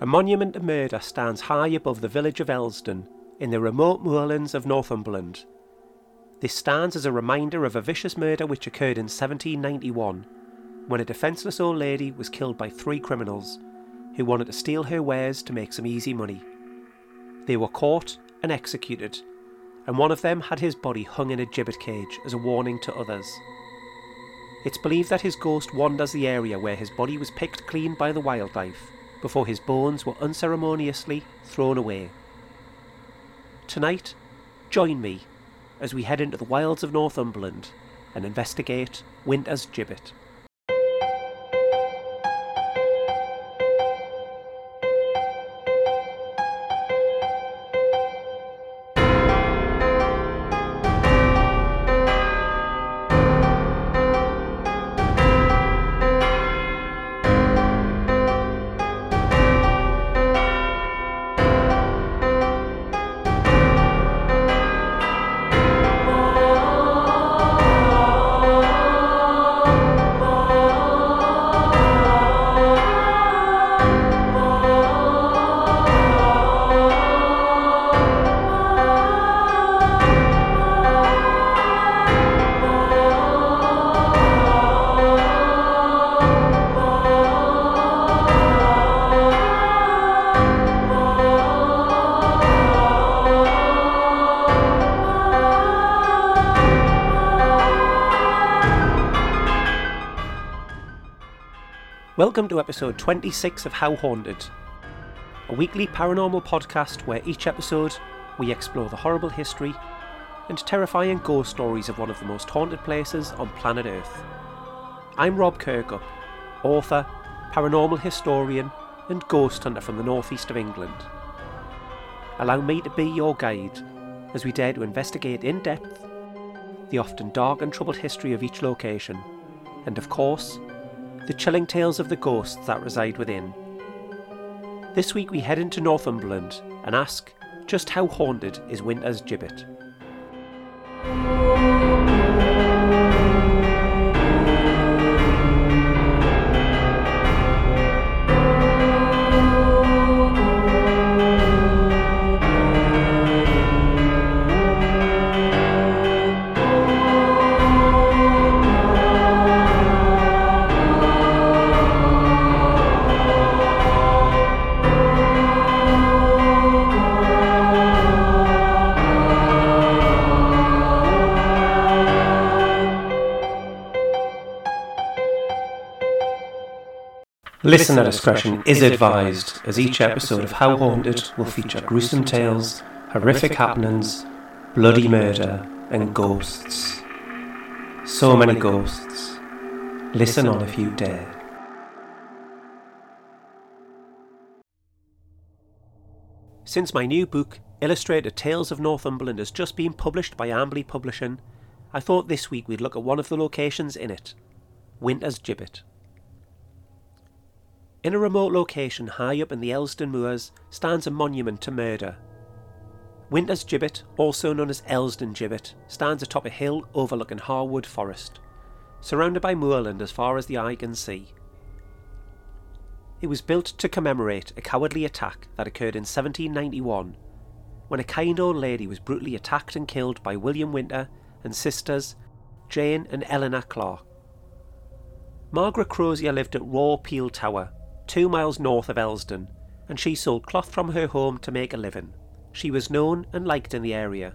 A monument to murder stands high above the village of Elsdon in the remote moorlands of Northumberland. This stands as a reminder of a vicious murder which occurred in 1791 when a defenceless old lady was killed by three criminals who wanted to steal her wares to make some easy money. They were caught and executed, and one of them had his body hung in a gibbet cage as a warning to others. It's believed that his ghost wanders the area where his body was picked clean by the wildlife before his bones were unceremoniously thrown away. Tonight, join me as we head into the wilds of Northumberland and investigate Winter's Gibbet. Welcome to episode 26 of How Haunted, a weekly paranormal podcast where each episode we explore the horrible history and terrifying ghost stories of one of the most haunted places on planet Earth. I'm Rob Kirkup, author, paranormal historian, and ghost hunter from the northeast of England. Allow me to be your guide as we dare to investigate in depth the often dark and troubled history of each location, and of course, the chilling tales of the ghosts that reside within. This week we head into Northumberland and ask just how haunted is Winter's Gibbet? Listener discretion is advised, as each episode of How Haunted will feature gruesome tales, horrific happenings, bloody murder, and ghosts. So many ghosts. Listen on if you dare. Since my new book, Illustrated Tales of Northumberland, has just been published by Amberley Publishing, I thought this week we'd look at one of the locations in it Winter's Gibbet. In a remote location high up in the Elsdon Moors stands a monument to murder. Winter's Gibbet, also known as Elsdon Gibbet, stands atop a hill overlooking Harwood Forest, surrounded by moorland as far as the eye can see. It was built to commemorate a cowardly attack that occurred in 1791 when a kind old lady was brutally attacked and killed by William Winter and sisters Jane and Eleanor Clark. Margaret Crozier lived at Raw Peel Tower, two miles north of Elsdon, and she sold cloth from her home to make a living. She was known and liked in the area,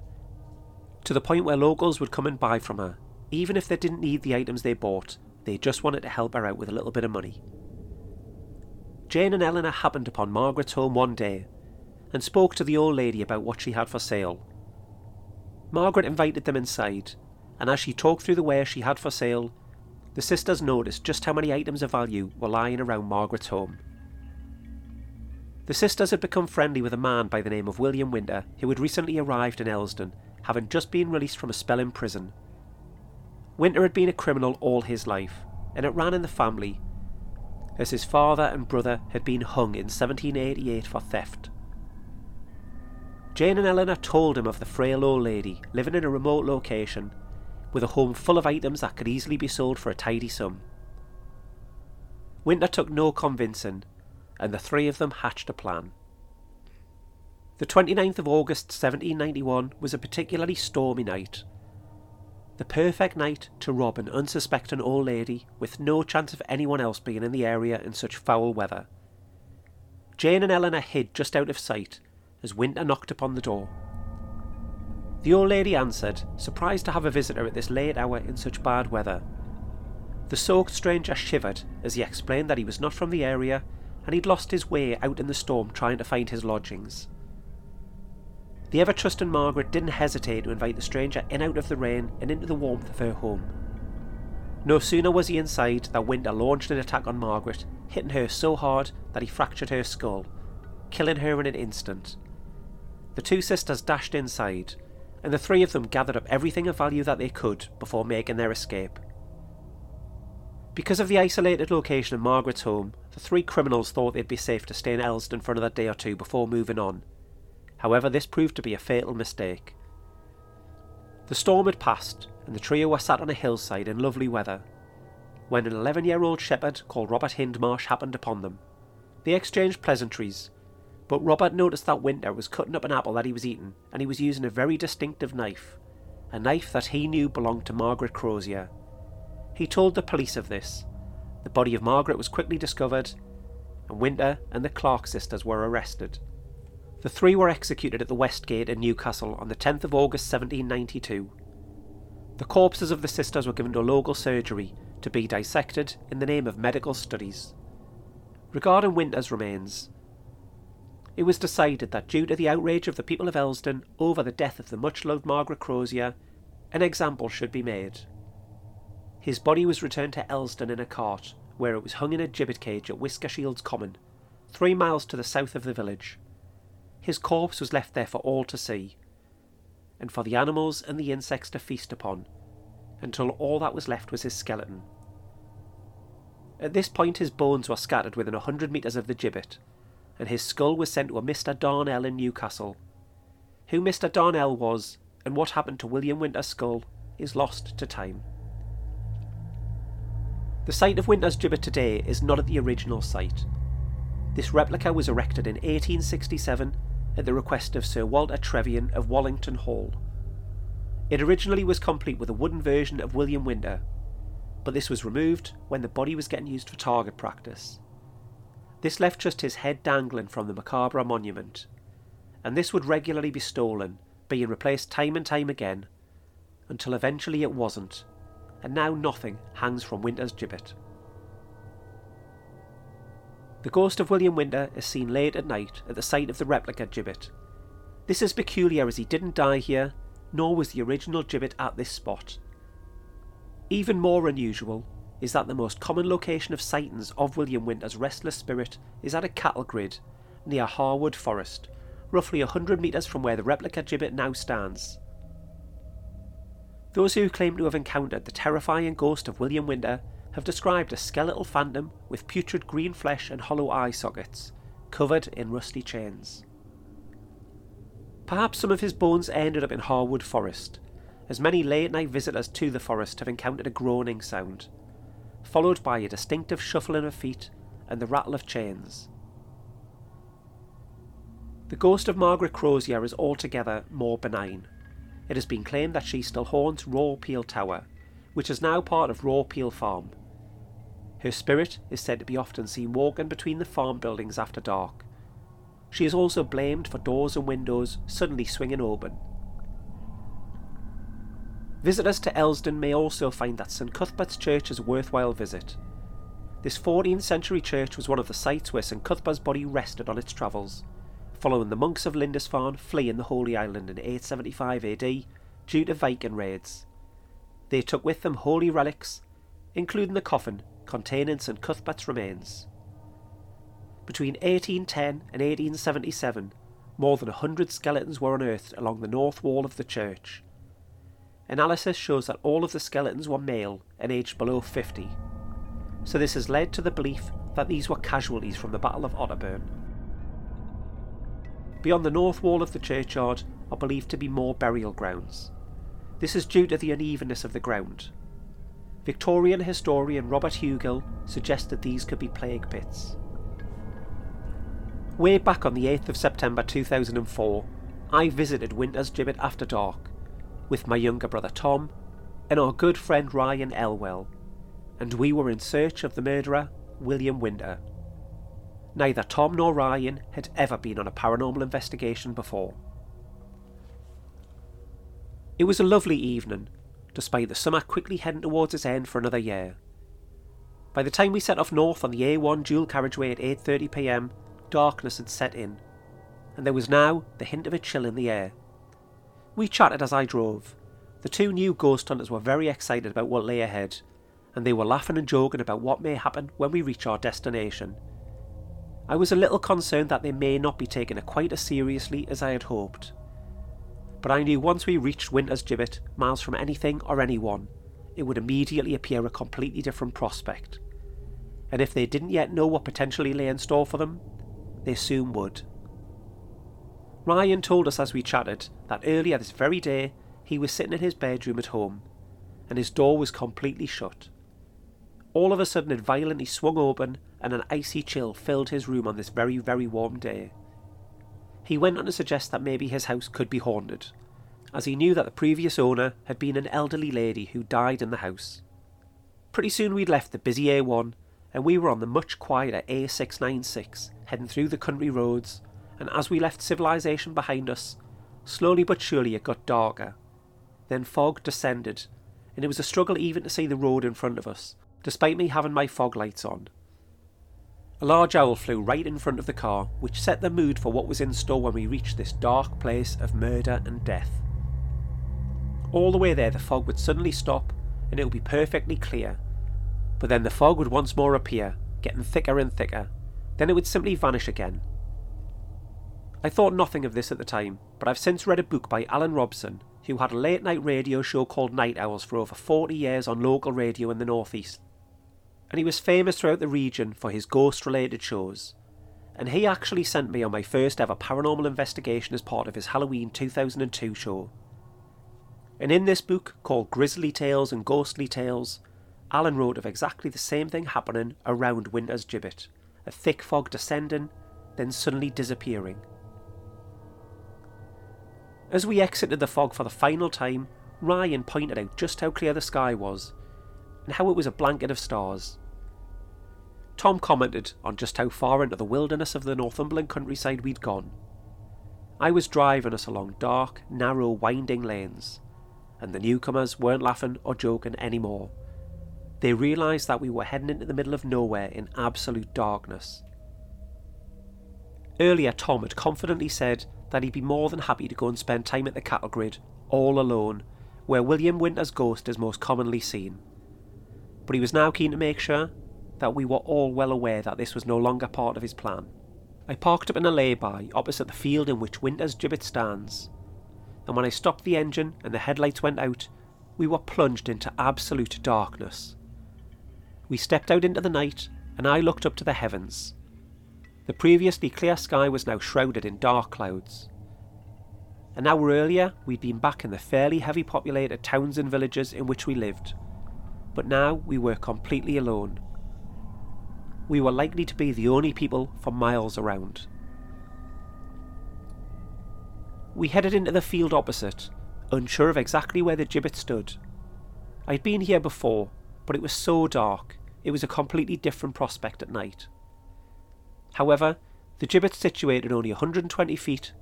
to the point where locals would come and buy from her, even if they didn't need the items they bought, they just wanted to help her out with a little bit of money. Jane and Eleanor happened upon Margaret's home one day and spoke to the old lady about what she had for sale. Margaret invited them inside, and as she talked through the wares she had for sale, the sisters noticed just how many items of value were lying around Margaret's home. The sisters had become friendly with a man by the name of William Winter, who had recently arrived in Elsdon, having just been released from a spell in prison. Winter had been a criminal all his life, and it ran in the family, as his father and brother had been hung in 1788 for theft. Jane and Eleanor told him of the frail old lady living in a remote location with a home full of items that could easily be sold for a tidy sum. Winter took no convincing, and the three of them hatched a plan. The 29th of August 1791 was a particularly stormy night. The perfect night to rob an unsuspecting old lady with no chance of anyone else being in the area in such foul weather. Jane and Eleanor hid just out of sight as Winter knocked upon the door. The old lady answered, surprised to have a visitor at this late hour in such bad weather. The soaked stranger shivered as he explained that he was not from the area and he'd lost his way out in the storm trying to find his lodgings. The ever trusting Margaret didn't hesitate to invite the stranger in out of the rain and into the warmth of her home. No sooner was he inside than Winter launched an attack on Margaret, hitting her so hard that he fractured her skull, killing her in an instant. The two sisters dashed inside, and the three of them gathered up everything of value that they could before making their escape. Because of the isolated location of Margaret's home, the three criminals thought they'd be safe to stay in Elsdon for another day or two before moving on. However, this proved to be a fatal mistake. The storm had passed, and the trio were sat on a hillside in lovely weather, when an 11 year old shepherd called Robert Hindmarsh happened upon them. They exchanged pleasantries, but Robert noticed that Winter was cutting up an apple that he was eating, and he was using a very distinctive knife, a knife that he knew belonged to Margaret Crozier. He told the police of this. The body of Margaret was quickly discovered, and Winter and the Clark sisters were arrested. The three were executed at the West Gate in Newcastle on the 10th of August 1792. The corpses of the sisters were given to local surgery to be dissected in the name of medical studies. Regarding Winter's remains, it was decided that due to the outrage of the people of Elsdon over the death of the much loved Margaret Crozier, an example should be made. His body was returned to Elsdon in a cart, where it was hung in a gibbet cage at Whiskershields Common, three miles to the south of the village. His corpse was left there for all to see, and for the animals and the insects to feast upon, until all that was left was his skeleton. At this point, his bones were scattered within a hundred metres of the gibbet, and his skull was sent to a Mr. Darnell in Newcastle. Who Mr. Darnell was, and what happened to William Winter's skull, is lost to time. The site of Winter's gibbet today is not at the original site. This replica was erected in 1867 at the request of Sir Walter Trevelyan of Wallington Hall. It originally was complete with a wooden version of William Winter, but this was removed when the body was getting used for target practice. This left just his head dangling from the macabre monument, and this would regularly be stolen, being replaced time and time again, until eventually it wasn't, and now nothing hangs from Winter's gibbet. The ghost of William Winter is seen late at night at the site of the replica gibbet. This is peculiar as he didn't die here, nor was the original gibbet at this spot. Even more unusual is that the most common location of sightings of William Winter's restless spirit is at a cattle grid near Harwood Forest, roughly 100 metres from where the replica gibbet now stands. Those who claim to have encountered the terrifying ghost of William Winter have described a skeletal phantom with putrid green flesh and hollow eye sockets, covered in rusty chains. Perhaps some of his bones ended up in Harwood Forest, as many late night visitors to the forest have encountered a groaning sound, followed by a distinctive shuffling of feet and the rattle of chains. The ghost of Margaret Crozier is altogether more benign. It has been claimed that she still haunts Raw Peel Tower, which is now part of Raw Peel Farm. Her spirit is said to be often seen walking between the farm buildings after dark. She is also blamed for doors and windows suddenly swinging open Visitors to Elsdon may also find that St Cuthbert's Church is a worthwhile visit. This 14th century church was one of the sites where St Cuthbert's body rested on its travels, following the monks of Lindisfarne fleeing the Holy Island in 875 AD due to Viking raids. They took with them holy relics, including the coffin containing St Cuthbert's remains. Between 1810 and 1877, more than a hundred skeletons were unearthed along the north wall of the church, Analysis shows that all of the skeletons were male and aged below 50. So this has led to the belief that these were casualties from the Battle of Otterburn. Beyond the north wall of the churchyard are believed to be more burial grounds. This is due to the unevenness of the ground. Victorian historian Robert Hugill suggested these could be plague pits. Way back on the 8th of September 2004, I visited Winter's Gibbet after dark with my younger brother Tom and our good friend Ryan Elwell, and we were in search of the murderer, William Winter. Neither Tom nor Ryan had ever been on a paranormal investigation before. It was a lovely evening, despite the summer quickly heading towards its end for another year. By the time we set off north on the A1 dual carriageway at 8.30pm, darkness had set in, and there was now the hint of a chill in the air. We chatted as I drove. The two new ghost hunters were very excited about what lay ahead, and they were laughing and joking about what may happen when we reach our destination. I was a little concerned that they may not be taking it quite as seriously as I had hoped. But I knew once we reached Winter's Gibbet, miles from anything or anyone, it would immediately appear a completely different prospect. And if they didn't yet know what potentially lay in store for them, they soon would. Ryan told us as we chatted that earlier this very day he was sitting in his bedroom at home and his door was completely shut. All of a sudden it violently swung open and an icy chill filled his room on this very, very warm day. He went on to suggest that maybe his house could be haunted, as he knew that the previous owner had been an elderly lady who died in the house. Pretty soon we'd left the busy A1 and we were on the much quieter A696, heading through the country roads, and as we left civilization behind us, slowly but surely it got darker. Then fog descended, and it was a struggle even to see the road in front of us, despite me having my fog lights on. A large owl flew right in front of the car, which set the mood for what was in store when we reached this dark place of murder and death. All the way there, the fog would suddenly stop, and it would be perfectly clear, but then the fog would once more appear, getting thicker and thicker. Then it would simply vanish again. I thought nothing of this at the time, but I've since read a book by Alan Robson, who had a late night radio show called Night Owls for over 40 years on local radio in the northeast. And he was famous throughout the region for his ghost related shows. And he actually sent me on my first ever paranormal investigation as part of his Halloween 2002 show. And in this book, called Grisly Tales and Ghostly Tales, Alan wrote of exactly the same thing happening around Winter's Gibbet a thick fog descending, then suddenly disappearing. As we exited the fog for the final time, Ryan pointed out just how clear the sky was, and how it was a blanket of stars. Tom commented on just how far into the wilderness of the Northumberland countryside we'd gone. I was driving us along dark, narrow, winding lanes, and the newcomers weren't laughing or joking anymore. They realised that we were heading into the middle of nowhere in absolute darkness. Earlier, Tom had confidently said that he'd be more than happy to go and spend time at the cattle grid, all alone, where William Winter's ghost is most commonly seen. But he was now keen to make sure that we were all well aware that this was no longer part of his plan. I parked up in a lay-by opposite the field in which Winter's gibbet stands, and when I stopped the engine and the headlights went out, we were plunged into absolute darkness. We stepped out into the night, and I looked up to the heavens. The previously clear sky was now shrouded in dark clouds. An hour earlier, we'd been back in the fairly heavy populated towns and villages in which we lived, but now we were completely alone. We were likely to be the only people for miles around. We headed into the field opposite, unsure of exactly where the gibbet stood. I'd been here before, but it was so dark, it was a completely different prospect at night. However, the gibbet's situated only 120 feet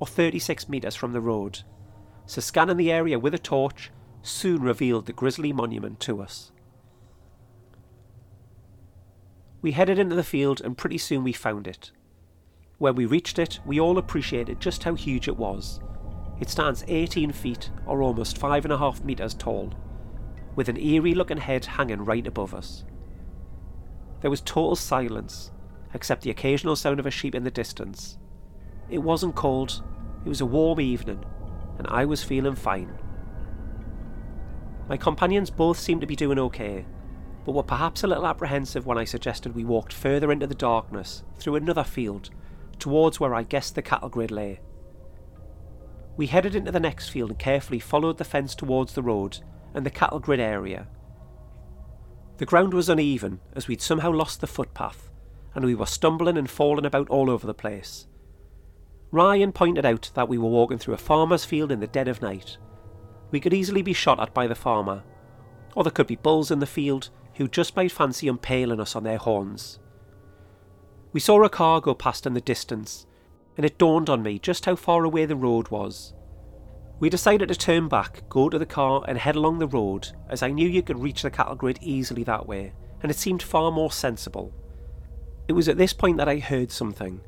or 36 metres from the road, so scanning the area with a torch soon revealed the grisly monument to us. We headed into the field and pretty soon we found it. When we reached it, we all appreciated just how huge it was. It stands 18 feet or almost 5.5 metres tall, with an eerie looking head hanging right above us. There was total silence, except the occasional sound of a sheep in the distance. It wasn't cold, it was a warm evening, and I was feeling fine. My companions both seemed to be doing okay, but were perhaps a little apprehensive when I suggested we walked further into the darkness through another field towards where I guessed the cattle grid lay. We headed into the next field and carefully followed the fence towards the road and the cattle grid area, the ground was uneven, as we'd somehow lost the footpath, and we were stumbling and falling about all over the place. Ryan pointed out that we were walking through a farmer's field in the dead of night. We could easily be shot at by the farmer, or there could be bulls in the field who just might fancy impaling us on their horns. We saw a car go past in the distance, and it dawned on me just how far away the road was. We decided to turn back, go to the car, and head along the road, as I knew you could reach the cattle grid easily that way, and it seemed far more sensible. It was at this point that I heard something.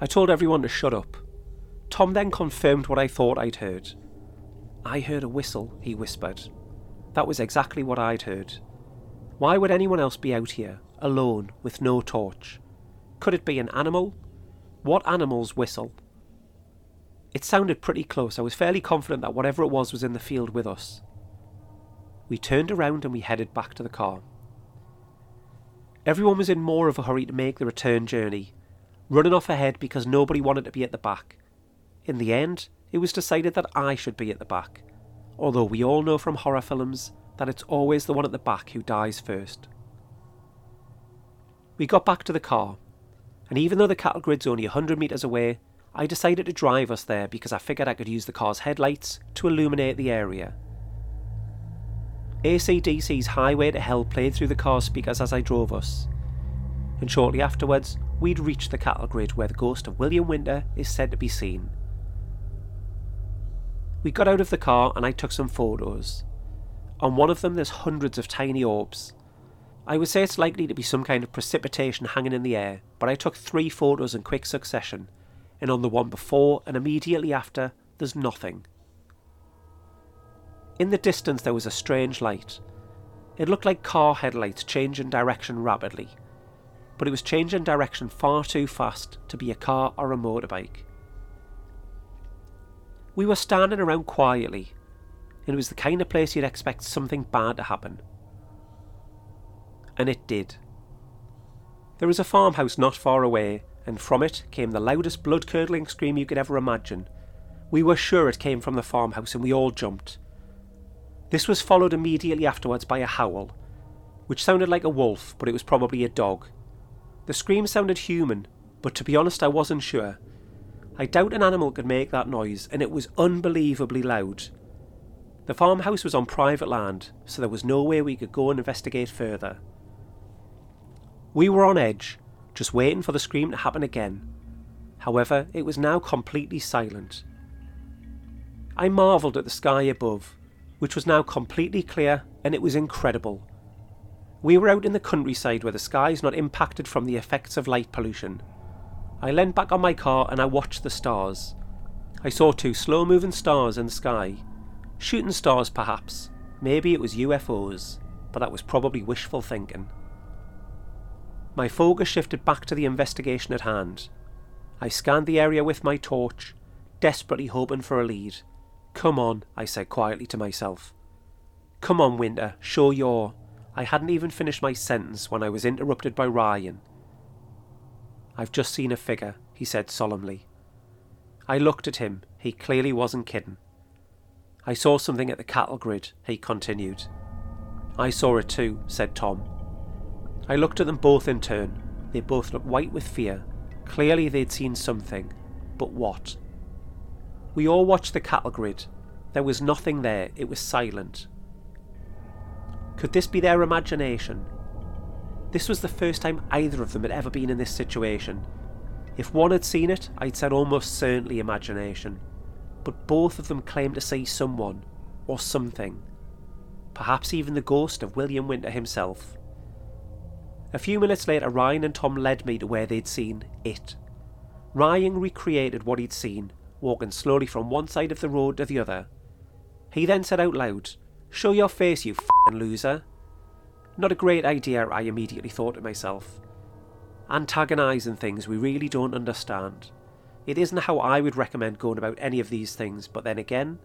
I told everyone to shut up. Tom then confirmed what I thought I'd heard. I heard a whistle, he whispered. That was exactly what I'd heard. Why would anyone else be out here, alone, with no torch? Could it be an animal? What animal's whistle? It sounded pretty close. I was fairly confident that whatever it was was in the field with us. We turned around and we headed back to the car. Everyone was in more of a hurry to make the return journey, running off ahead because nobody wanted to be at the back. In the end, it was decided that I should be at the back, although we all know from horror films that it's always the one at the back who dies first. We got back to the car, and even though the cattle grid's only a 100 metres away, I decided to drive us there because I figured I could use the car's headlights to illuminate the area. AC/DC's Highway to Hell played through the car speakers as I drove us, and shortly afterwards, we'd reached the cattle grid where the ghost of William Winter is said to be seen. We got out of the car and I took some photos. On one of them, there's hundreds of tiny orbs. I would say it's likely to be some kind of precipitation hanging in the air, but I took three photos in quick succession and on the one before and immediately after, there's nothing. In the distance, there was a strange light. It looked like car headlights changing direction rapidly, but it was changing direction far too fast to be a car or a motorbike. We were standing around quietly, and it was the kind of place you'd expect something bad to happen. And it did. There was a farmhouse not far away, and from it came the loudest blood curdling scream you could ever imagine. We were sure it came from the farmhouse and we all jumped. This was followed immediately afterwards by a howl, which sounded like a wolf, but it was probably a dog. The scream sounded human, but to be honest, I wasn't sure. I doubt an animal could make that noise, and it was unbelievably loud. The farmhouse was on private land, so there was no way we could go and investigate further. We were on edge, just waiting for the scream to happen again. However, it was now completely silent. I marvelled at the sky above, which was now completely clear and it was incredible. We were out in the countryside where the sky is not impacted from the effects of light pollution. I leaned back on my car and I watched the stars. I saw two slow moving stars in the sky. Shooting stars, perhaps. Maybe it was UFOs, but that was probably wishful thinking. My focus shifted back to the investigation at hand. I scanned the area with my torch, desperately hoping for a lead. Come on, I said quietly to myself. Come on, Winter, show your. I hadn't even finished my sentence when I was interrupted by Ryan. I've just seen a figure, he said solemnly. I looked at him. He clearly wasn't kidding. I saw something at the cattle grid, he continued. I saw it too, said Tom. I looked at them both in turn. They both looked white with fear. Clearly they'd seen something. But what? We all watched the cattle grid. There was nothing there, it was silent. Could this be their imagination? This was the first time either of them had ever been in this situation. If one had seen it, I'd said almost certainly imagination. But both of them claimed to see someone, or something. Perhaps even the ghost of William Winter himself. A few minutes later, Ryan and Tom led me to where they'd seen it. Ryan recreated what he'd seen, walking slowly from one side of the road to the other. He then said out loud, Show your face, you f***ing loser. Not a great idea, I immediately thought to myself. Antagonising things we really don't understand. It isn't how I would recommend going about any of these things, but then again,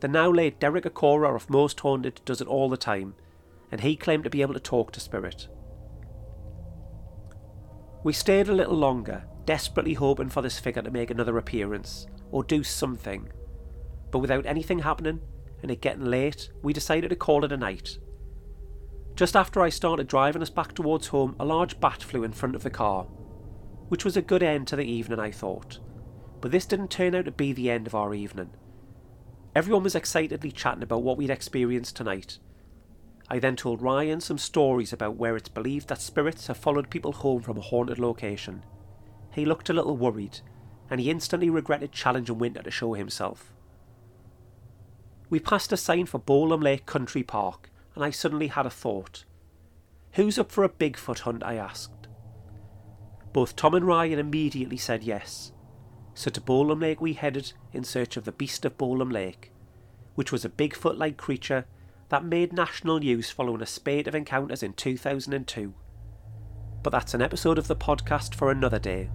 the now late Derek Acorah of Most Haunted does it all the time, and he claimed to be able to talk to spirit. We stayed a little longer, desperately hoping for this figure to make another appearance, or do something. But without anything happening, and it getting late, we decided to call it a night. Just after I started driving us back towards home, a large bat flew in front of the car. which was a good end to the evening, I thought. But this didn't turn out to be the end of our evening. Everyone was excitedly chatting about what we'd experienced tonight. I then told Ryan some stories about where it's believed that spirits have followed people home from a haunted location. He looked a little worried, and he instantly regretted challenging Winter to show himself. We passed a sign for Bolam Lake Country Park, and I suddenly had a thought. Who's up for a Bigfoot hunt? I asked. Both Tom and Ryan immediately said yes. So to Bolam Lake we headed in search of the Beast of Bolam Lake, which was a Bigfoot like creature that made national news following a spate of encounters in 2002. But that's an episode of the podcast for another day.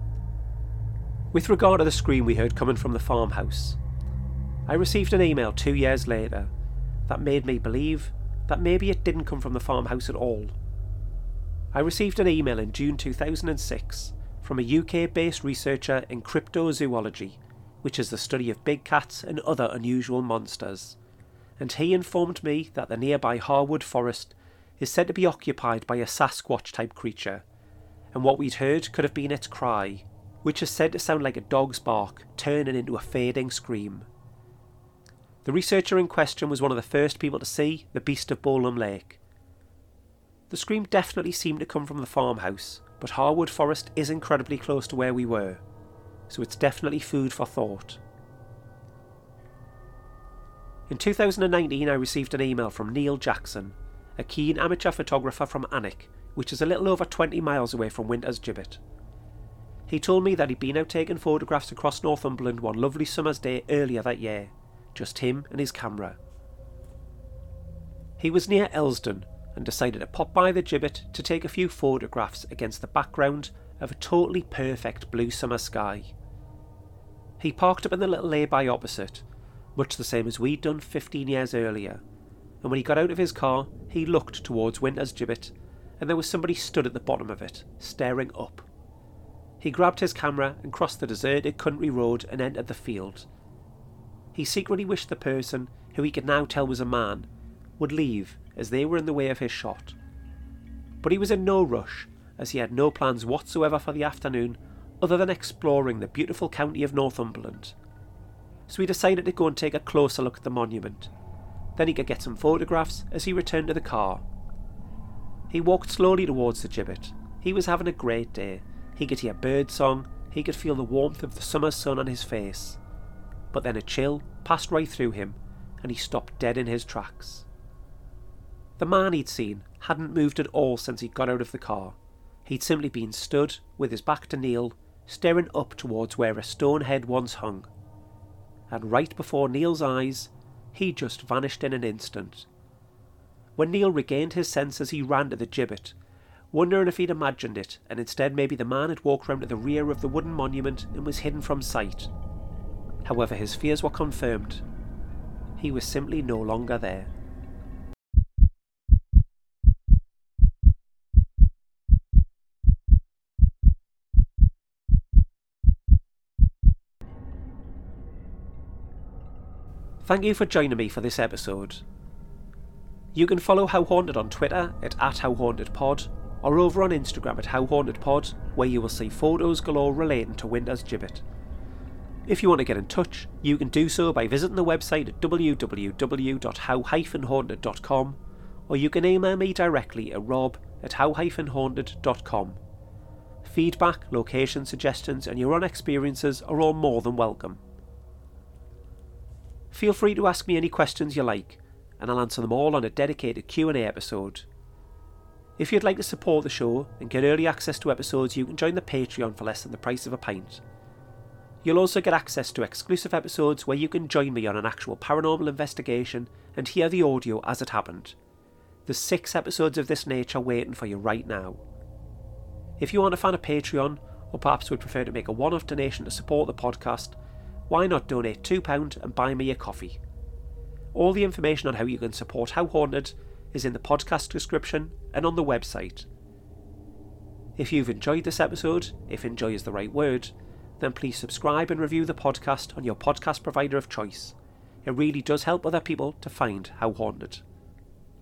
With regard to the scream we heard coming from the farmhouse, I received an email two years later that made me believe that maybe it didn't come from the farmhouse at all. I received an email in June 2006 from a UK based researcher in cryptozoology, which is the study of big cats and other unusual monsters, and he informed me that the nearby Harwood Forest is said to be occupied by a Sasquatch type creature, and what we'd heard could have been its cry, which is said to sound like a dog's bark turning into a fading scream. The researcher in question was one of the first people to see the beast of Bolam Lake, the scream definitely seemed to come from the farmhouse, but Harwood Forest is incredibly close to where we were, so it's definitely food for thought. In 2019, I received an email from Neil Jackson, a keen amateur photographer from Alnwick, which is a little over 20 miles away from Winter's Gibbet. He told me that he'd been out taking photographs across Northumberland one lovely summer's day earlier that year, just him and his camera. He was near Elsdon, and decided to pop by the gibbet to take a few photographs against the background of a totally perfect blue summer sky. He parked up in the little lay-by opposite, much the same as we'd done 15 years earlier, and when he got out of his car, he looked towards Winter's gibbet, and there was somebody stood at the bottom of it, staring up. He grabbed his camera and crossed the deserted country road and entered the field. He secretly wished the person, who he could now tell was a man, would leave as they were in the way of his shot. But he was in no rush, as he had no plans whatsoever for the afternoon other than exploring the beautiful county of Northumberland. So he decided to go and take a closer look at the monument. Then he could get some photographs as he returned to the car. He walked slowly towards the gibbet. He was having a great day. He could hear bird song, he could feel the warmth of the summer sun on his face. But then a chill passed right through him, and he stopped dead in his tracks. The man he'd seen hadn't moved at all since he'd got out of the car. He'd simply been stood, with his back to Neil, staring up towards where a stone head once hung. And right before Neil's eyes, he just vanished in an instant. When Neil regained his senses, he ran to the gibbet, wondering if he'd imagined it, and instead maybe the man had walked round to the rear of the wooden monument and was hidden from sight. However, his fears were confirmed. He was simply no longer there. Thank you for joining me for this episode. You can follow How Haunted on Twitter at, at HowHauntedPod or over on Instagram at HowHauntedPod, where you will see photos galore relating to Winter's Gibbet. If you want to get in touch, you can do so by visiting the website at www.how-haunted.com or you can email me directly at rob at how-haunted.com. Feedback, location suggestions and your own experiences are all more than welcome. Feel free to ask me any questions you like, and I'll answer them all on a dedicated Q&A episode. If you'd like to support the show and get early access to episodes, you can join the Patreon for less than the price of a pint. You'll also get access to exclusive episodes where you can join me on an actual paranormal investigation and hear the audio as it happened. There's six episodes of this nature waiting for you right now. If you aren't a fan of Patreon, or perhaps would prefer to make a one off donation to support the podcast, why not donate £2 and buy me a coffee? All the information on how you can support How Haunted is in the podcast description and on the website. If you've enjoyed this episode, if enjoy is the right word, then please subscribe and review the podcast on your podcast provider of choice. It really does help other people to find How Haunted.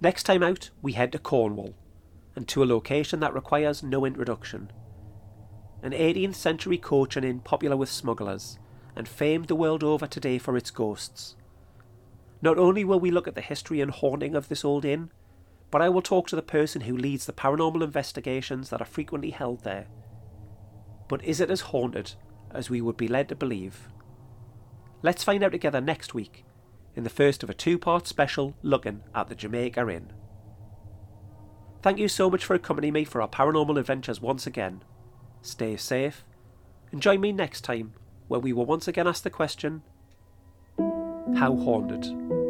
Next time out, we head to Cornwall, and to a location that requires no introduction an 18th century coaching inn popular with smugglers, and famed the world over today for its ghosts. Not only will we look at the history and haunting of this old inn, but I will talk to the person who leads the paranormal investigations that are frequently held there. But is it as haunted as we would be led to believe? Let's find out together next week in the first of a two part special looking at the Jamaica Inn. Thank you so much for accompanying me for our paranormal adventures once again. Stay safe and join me next time when we will once again ask the question How haunted